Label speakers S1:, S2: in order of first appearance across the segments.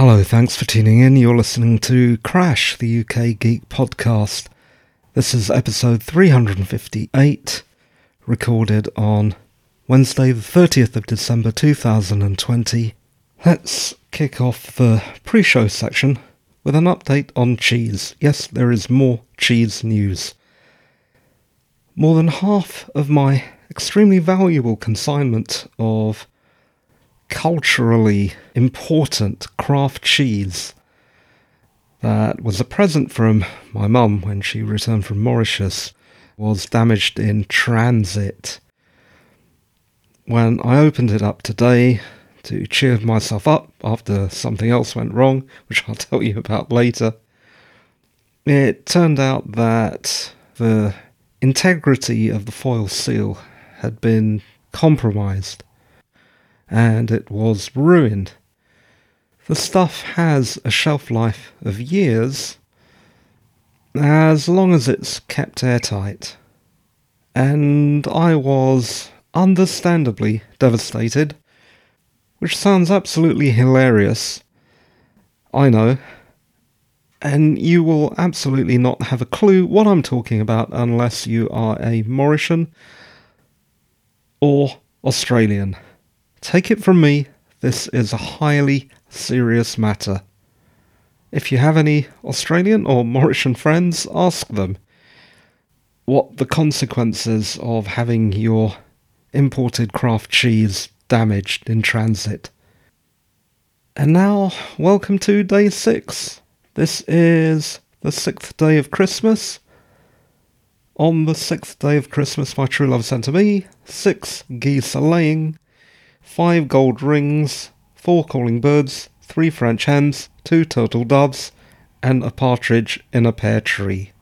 S1: Hello, thanks for tuning in. You're listening to Crash, the UK Geek podcast. This is episode 358, recorded on Wednesday, the 30th of December 2020. Let's kick off the pre show section with an update on cheese. Yes, there is more cheese news. More than half of my extremely valuable consignment of culturally important craft cheese that was a present from my mum when she returned from Mauritius was damaged in transit. When I opened it up today to cheer myself up after something else went wrong, which I'll tell you about later, it turned out that the integrity of the foil seal had been compromised and it was ruined. The stuff has a shelf life of years, as long as it's kept airtight. And I was understandably devastated, which sounds absolutely hilarious. I know. And you will absolutely not have a clue what I'm talking about unless you are a Mauritian or Australian. Take it from me, this is a highly serious matter. If you have any Australian or Mauritian friends, ask them what the consequences of having your imported craft cheese damaged in transit. And now, welcome to day six. This is the sixth day of Christmas. On the sixth day of Christmas, my true love sent to me six geese are laying five gold rings, four calling birds, three French hens, two turtle doves, and a partridge in a pear tree.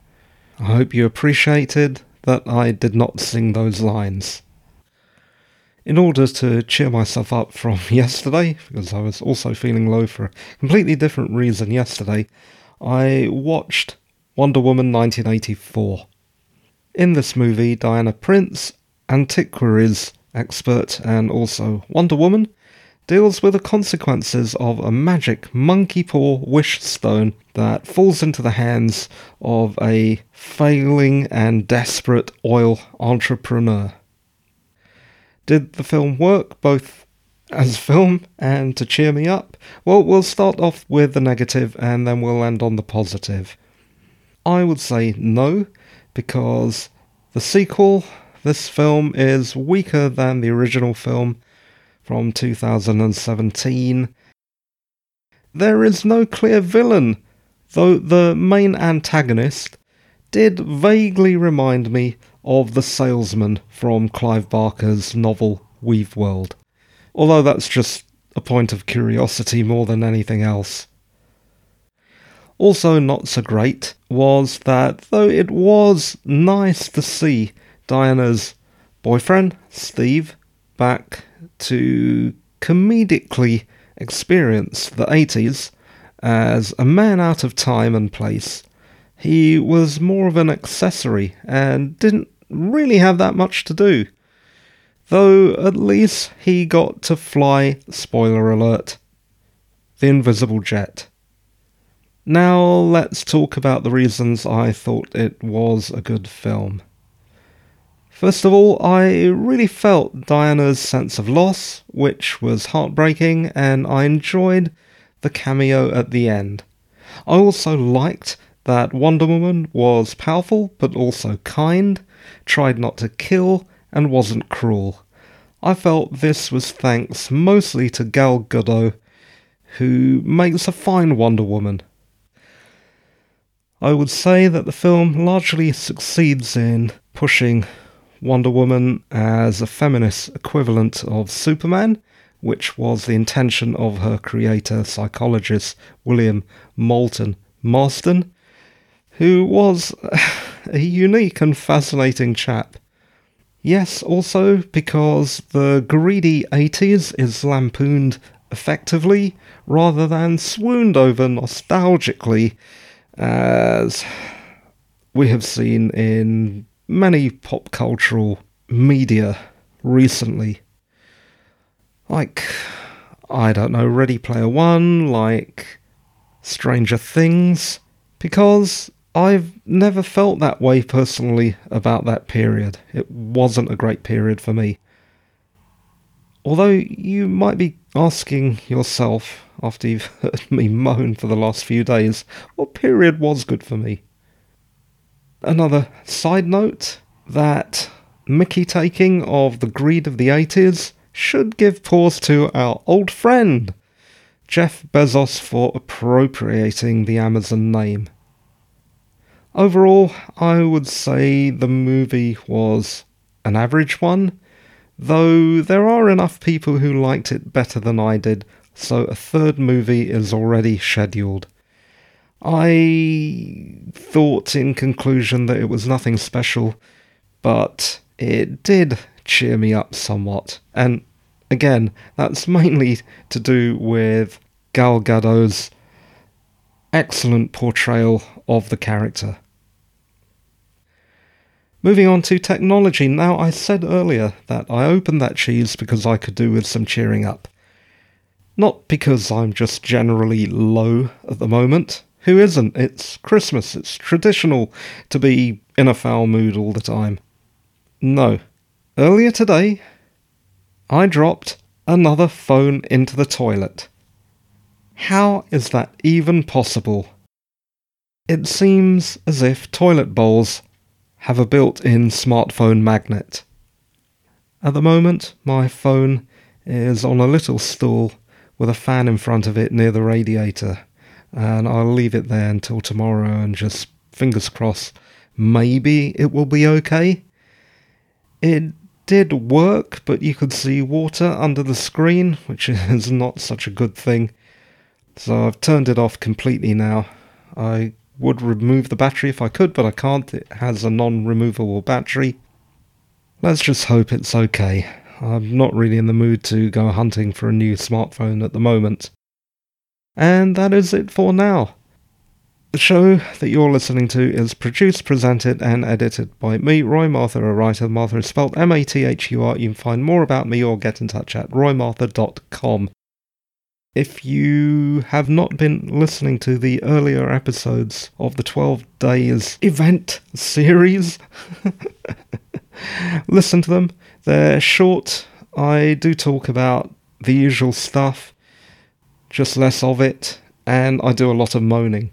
S1: I hope you appreciated that I did not sing those lines. In order to cheer myself up from yesterday, because I was also feeling low for a completely different reason yesterday, I watched Wonder Woman 1984. In this movie, Diana Prince, antiquaries expert and also Wonder Woman, deals with the consequences of a magic monkey paw wish stone that falls into the hands of a failing and desperate oil entrepreneur. Did the film work both as film and to cheer me up? Well, we'll start off with the negative and then we'll end on the positive. I would say no, because the sequel this film is weaker than the original film from 2017. There is no clear villain, though the main antagonist did vaguely remind me of the salesman from Clive Barker's novel Weaveworld, although that's just a point of curiosity more than anything else. Also, not so great was that though it was nice to see Diana's boyfriend, Steve, back to comedically experience the 80s as a man out of time and place. He was more of an accessory and didn't really have that much to do. Though at least he got to fly, spoiler alert, the invisible jet. Now let's talk about the reasons I thought it was a good film. First of all, I really felt Diana's sense of loss, which was heartbreaking, and I enjoyed the cameo at the end. I also liked that Wonder Woman was powerful but also kind, tried not to kill, and wasn't cruel. I felt this was thanks mostly to Gal Gadot, who makes a fine Wonder Woman. I would say that the film largely succeeds in pushing Wonder Woman as a feminist equivalent of Superman, which was the intention of her creator, psychologist William Moulton Marston, who was a unique and fascinating chap. Yes, also because the greedy 80s is lampooned effectively rather than swooned over nostalgically, as we have seen in many pop cultural media recently. Like, I don't know, Ready Player One, like Stranger Things, because I've never felt that way personally about that period. It wasn't a great period for me. Although you might be asking yourself, after you've heard me moan for the last few days, what period was good for me? Another side note that Mickey taking of the greed of the 80s should give pause to our old friend, Jeff Bezos, for appropriating the Amazon name. Overall, I would say the movie was an average one, though there are enough people who liked it better than I did, so a third movie is already scheduled. I thought in conclusion that it was nothing special, but it did cheer me up somewhat. And again, that's mainly to do with Gal Gadot's excellent portrayal of the character. Moving on to technology. Now, I said earlier that I opened that cheese because I could do with some cheering up. Not because I'm just generally low at the moment. Who isn't? It's Christmas. It's traditional to be in a foul mood all the time. No. Earlier today, I dropped another phone into the toilet. How is that even possible? It seems as if toilet bowls have a built-in smartphone magnet. At the moment, my phone is on a little stool with a fan in front of it near the radiator, and I'll leave it there until tomorrow and just fingers crossed, maybe it will be okay. It did work, but you could see water under the screen, which is not such a good thing. So I've turned it off completely now. I would remove the battery if I could, but I can't. It has a non removable battery. Let's just hope it's okay. I'm not really in the mood to go hunting for a new smartphone at the moment. And that is it for now. The show that you're listening to is produced, presented, and edited by me, Roy Mathur, a writer. Mathur is spelled M A T H U R. You can find more about me or get in touch at roymathur.com. If you have not been listening to the earlier episodes of the 12 Days event series, listen to them. They're short. I do talk about the usual stuff, just less of it, and I do a lot of moaning.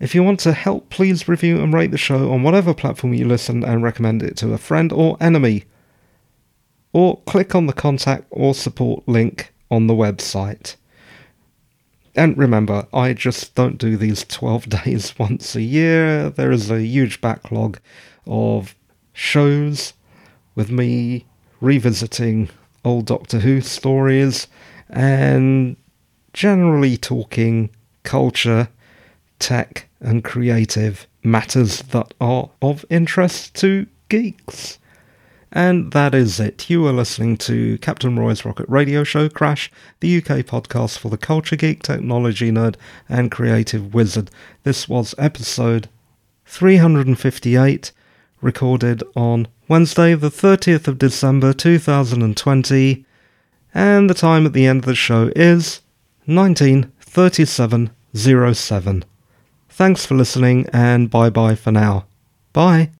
S1: If you want to help, please review and rate the show on whatever platform you listen and recommend it to a friend or enemy. Or click on the contact or support link on the website. And remember, I just don't do these 12 days once a year. There is a huge backlog of shows with me revisiting old Doctor Who stories and generally talking culture, tech, and creative matters that are of interest to geeks. And that is it. You are listening to Captain Roy's Rocket Radio Show Crash, the UK podcast for the culture geek, technology nerd, and creative wizard. This was episode 358, recorded on Wednesday, the 30th of December 2020, and the time at the end of the show is 193707. Thanks for listening, and bye bye for now. Bye.